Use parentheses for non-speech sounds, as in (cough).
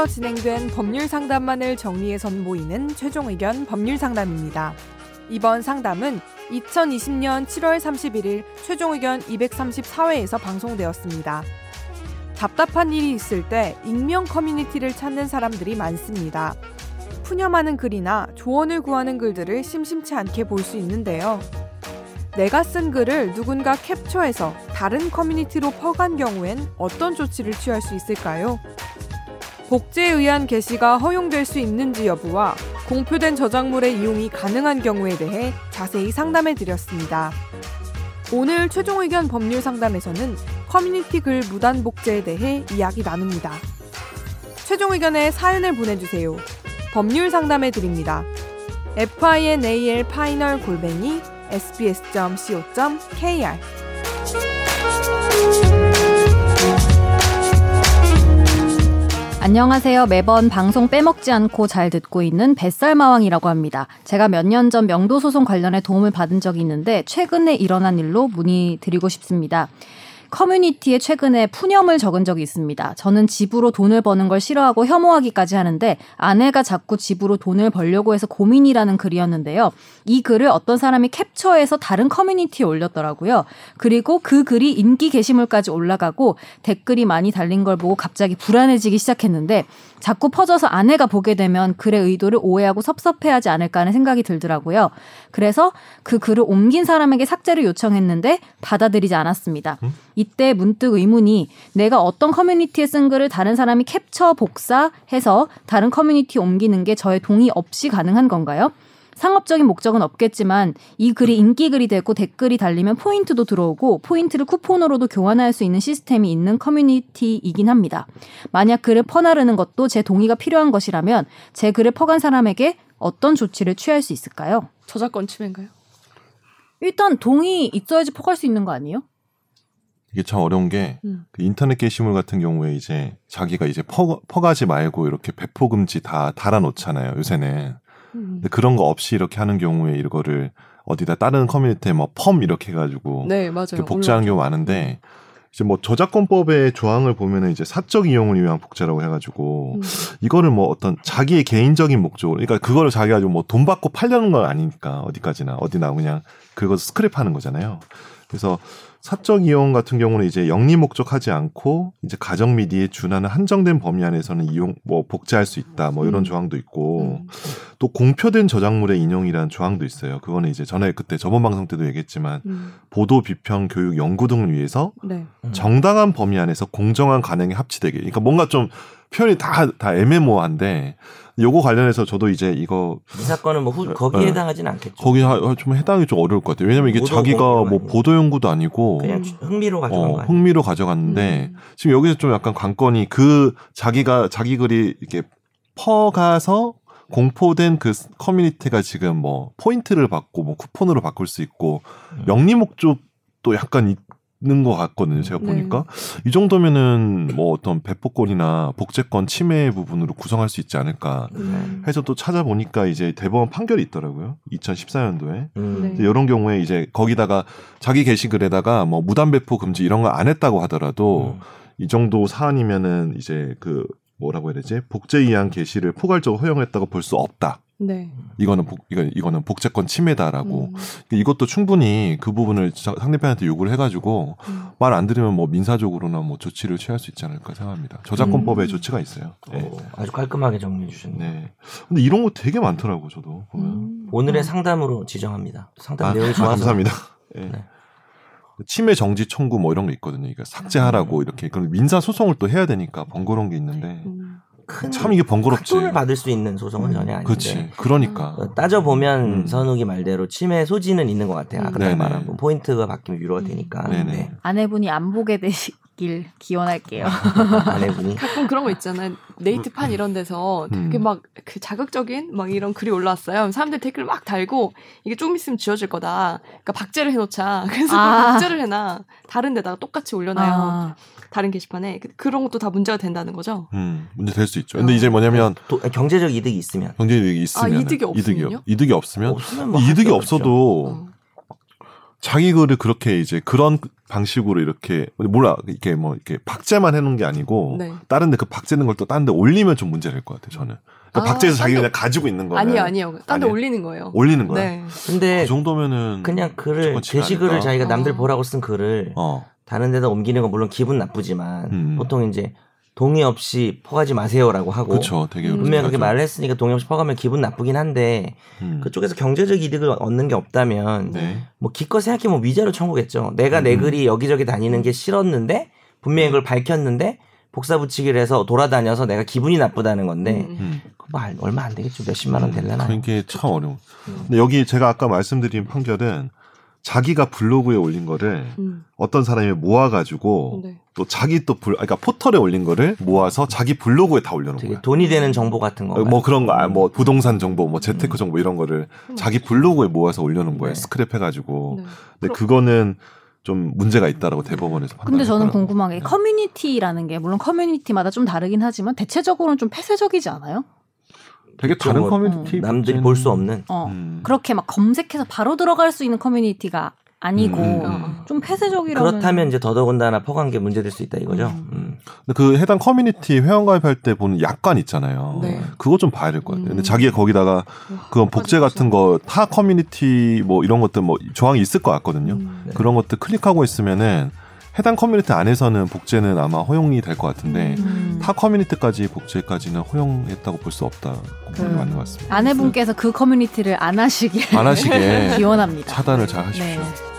사회에서 진행된 법률 상담만을 정리해 선보이는 최종 의견 법률 상담입니다. 이번 상담은 2020년 7월 31일 최종 의견 234회에서 방송되었습니다. 답답한 일이 있을 때 익명 커뮤니티를 찾는 사람들이 많습니다. 푸념하는 글이나 조언을 구하는 글들을 심심치 않게 볼 수 있는데요. 내가 쓴 글을 누군가 캡처해서 다른 커뮤니티로 퍼간 경우엔 어떤 조치를 취할 수 있을까요? 복제에 의한 게시가 허용될 수 있는지 여부와 공표된 저작물의 이용이 가능한 경우에 대해 자세히 상담해 드렸습니다. 오늘 최종 의견 법률 상담에서는 커뮤니티 글 무단 복제에 대해 이야기 나눕니다. 최종 의견에 사연을 보내주세요. 법률 상담해 드립니다. final final 골뱅이 sbs.co.kr 안녕하세요. 매번 방송 빼먹지 않고 잘 듣고 있는 뱃살마왕이라고 합니다. 제가 몇 년 전 명도 소송 관련해 도움을 받은 적이 있는데 최근에 일어난 일로 문의드리고 싶습니다. 커뮤니티에 최근에 푸념을 적은 적이 있습니다. 저는 집으로 돈을 버는 걸 싫어하고 혐오하기까지 하는데 아내가 자꾸 집으로 돈을 벌려고 해서 고민이라는 글이었는데요. 이 글을 어떤 사람이 캡처해서 다른 커뮤니티에 올렸더라고요. 그리고 그 글이 인기 게시물까지 올라가고 댓글이 많이 달린 걸 보고 갑자기 불안해지기 시작했는데 자꾸 퍼져서 아내가 보게 되면 글의 의도를 오해하고 섭섭해하지 않을까 하는 생각이 들더라고요. 그래서 그 글을 옮긴 사람에게 삭제를 요청했는데 받아들이지 않았습니다. 음? 이때 문득 의문이 내가 어떤 커뮤니티에 쓴 글을 다른 사람이 캡처 복사해서 다른 커뮤니티에 옮기는 게 저의 동의 없이 가능한 건가요? 상업적인 목적은 없겠지만 이 글이 인기 글이 되고 댓글이 달리면 포인트도 들어오고 포인트를 쿠폰으로도 교환할 수 있는 시스템이 있는 커뮤니티이긴 합니다. 만약 글을 퍼나르는 것도 제 동의가 필요한 것이라면 제 글을 퍼간 사람에게 어떤 조치를 취할 수 있을까요? 저작권 침해인가요? 일단 동의 있어야지 퍼갈 수 있는 거 아니에요? 이게 참 어려운 게 음. 그 인터넷 게시물 같은 경우에 이제 자기가 이제 퍼, 퍼가지 말고 이렇게 배포 금지 다 달아놓잖아요. 요새는 근데 그런 거 없이 이렇게 하는 경우에 이거를 어디다 다른 커뮤니티에 뭐 펌 이렇게 해가지고 네, 맞아요. 복제하는 경우 많은데 이제 뭐 저작권법의 조항을 보면은 이제 사적 이용을 위한 복제라고 해가지고 음. 이거를 뭐 어떤 자기의 개인적인 목적으로 그러니까 그거를 자기가 뭐돈 받고 팔려는 건 아니니까 어디까지나 어디나 그냥 그거 스크랩하는 거잖아요. 그래서 사적 이용 같은 경우는 이제 영리 목적하지 않고 이제 가정 미디에 준하는 한정된 범위 안에서는 이용 뭐 복제할 수 있다 뭐 이런 음. 조항도 있고 음. 또 공표된 저작물의 인용이라는 조항도 있어요. 그거는 이제 전에 그때 저번 방송 때도 얘기했지만 음. 보도 비평 교육 연구 등을 위해서 네. 정당한 범위 안에서 공정한 간행에 합치되게 그러니까 뭔가 좀 표현이 다 다 애매모호한데 요거 관련해서 저도 이제 이거 이 사건은 뭐 후, 어, 거기에 네. 해당하진 않겠죠. 거기 좀 해당이 좀 어려울 것 같아요. 왜냐면 이게 자기가 뭐 보도 연구도 아니고 그냥 흥미로 가져간 어, 거 흥미로 가져갔는데 음. 지금 여기서 좀 약간 관건이 그 자기가 자기 글이 이렇게 퍼가서 공포된 그 커뮤니티가 지금 뭐 포인트를 받고 뭐 쿠폰으로 바꿀 수 있고 음. 영리 목적도 약간 있는 것 같거든요. 제가 네. 보니까 이 정도면은 뭐 어떤 배포권이나 복제권 침해 부분으로 구성할 수 있지 않을까 음. 해서 또 찾아보니까 이제 대법원 판결이 있더라고요. 2014년도에 음. 네. 이런 경우에 이제 거기다가 자기 게시글에다가 뭐 무단 배포 금지 이런 거 안 했다고 하더라도 음. 이 정도 사안이면은 이제 그 뭐라고 해야 되지 복제 의한 게시를 포괄적으로 허용했다고 볼 수 없다. 네. 이거는 복, 이거 이거는 복제권 침해다라고 음. 이것도 충분히 그 부분을 상대편한테 요구를 해가지고 음. 말안 들으면 뭐 민사적으로나 뭐 조치를 취할 수 있지 않을까 생각합니다. 저작권법에 음. 조치가 있어요. 네. 오, 아주 깔끔하게 정리해 주셨네요. 네. 근데 이런 거 되게 많더라고 저도 보면. 음. 오늘의 상담으로 지정합니다. 상담 아, 내용이 좋아서. 감사합니다. (laughs) 네. 네. 침해 정지 청구 뭐 이런 게 있거든요. 그러니까 삭제하라고 음. 이렇게 그럼 민사 소송을 또 해야 되니까 번거로운 게 있는데. 음. 참 이게 번거롭지. 돈을 받을 수 있는 소송은 음, 전혀 아닌데. 그렇지. 그러니까. 어, 따져 보면 음. 선욱이 말대로 침해 소지는 있는 것 같아요. 아까 음. 말한 뭐 포인트가 바뀌면 유로가 되니까. 네네. 네. 아내분이 안 보게 되시길 기원할게요. (laughs) 아내분이. 가끔 그런 거 있잖아요. 네이트판 이런 데서 되게 음. 막그 자극적인 막 이런 글이 올라왔어요. 사람들 댓글 막 달고 이게 조금 있으면 지워질 거다. 그러니까 박제를 해놓자. (laughs) 그래서 아. 박제를 해놔. 다른 데다가 똑같이 올려놔요. 아. 다른 게시판에 그, 런 것도 다 문제가 된다는 거죠. 음, 문제 될 수 있죠. 근데 어. 이제 뭐냐면 도, 경제적 이득이 있으면 경제적 이득이 있으면 아, 이득이 없으면요? 이득이, 이득이 없으면 뭐 이득이 없어도 어. 자기 글을 그렇게 이제 그런 방식으로 이렇게 몰라 이렇게 뭐 이렇게 박제만 해놓은 게 아니고 네. 다른데 그 박제는 걸 또 다른데 올리면 좀 문제 될것 같아요 저는 그러니까 아, 박제해서 자기 그냥 가지고 있는 거는 아니요, 아니요. 딴데 아니에요? 올리는 거예요. 올리는 거야 네. 근데 그 정도면은 그냥 글을 게시글을? 자기가 남들 어. 보라고 쓴 글을 어 다른 데다 옮기는 건 물론 기분 나쁘지만 음. 보통 이제 동의 없이 퍼가지 마세요라고 하고 그렇죠 되게 음. 분명히 그렇게 그렇죠. 말을 했으니까 동의 없이 퍼가면 기분 나쁘긴 한데 음. 그쪽에서 경제적 이득을 얻는 게 없다면 네. 뭐 기껏 생각해보면 위자료 청구겠죠. 내가 내 음. 글이 여기저기 다니는 게 싫었는데 분명히 그걸 밝혔는데 복사 붙이기를 해서 돌아다녀서 내가 기분이 나쁘다는 건데 음. 음. 그거 뭐 알- 얼마 안 되겠죠. 몇십만 원 될려나. 그게 참 어려워. 음. 근데 여기 제가 아까 말씀드린 판결은 자기가 블로그에 올린 거를 음. 어떤 사람이 모아가지고 네. 또 자기 또 블, 그러니까 포털에 올린 거를 모아서 자기 블로그에 다 올려놓은 거야. 돈이 되는 정보 같은 거. 뭐 그런 거, 아, 뭐 부동산 정보, 뭐 재테크 정보 이런 거를 자기 블로그에 모아서 올려놓은 거예요. 네. 스크랩 해가지고. 네. 근데 그거는 좀 문제가 있다라고 대법원에서 판단. 근데 저는 궁금한 게 커뮤니티라는 게 물론 커뮤니티마다 좀 다르긴 하지만 대체적으로는 좀 폐쇄적이지 않아요? 되게 다른 뭐 커뮤니티 남들이 볼 수 없는. 어. 음. 그렇게 막 검색해서 바로 들어갈 수 있는 커뮤니티가 아니고 음, 음. 좀 폐쇄적이라면 그렇다면 이제 더더군다나 퍼간 게 문제될 수 있다 이거죠. 음. 음. 근데 그 해당 커뮤니티 회원 가입할 때 보는 약관 있잖아요. 네. 그거 좀 봐야 될 것 같아요. 근데 음. 자기가 거기다가 그건 복제 같은 거 타 커뮤니티 뭐 이런 것들 뭐 조항이 있을 것 같거든요. 음. 네. 그런 것들 클릭하고 있으면은 해당 커뮤니티 안에서는 복제는 아마 허용이 될 것 같은데 음. 타 커뮤니티까지 복제까지는 허용했다고 볼 수 없다. 그건 음. 맞는 것 같습니다. 아내분께서 그 커뮤니티를 안 하시길 안 하시게 (laughs) 기원합니다. 차단을 잘 하십시오. 네.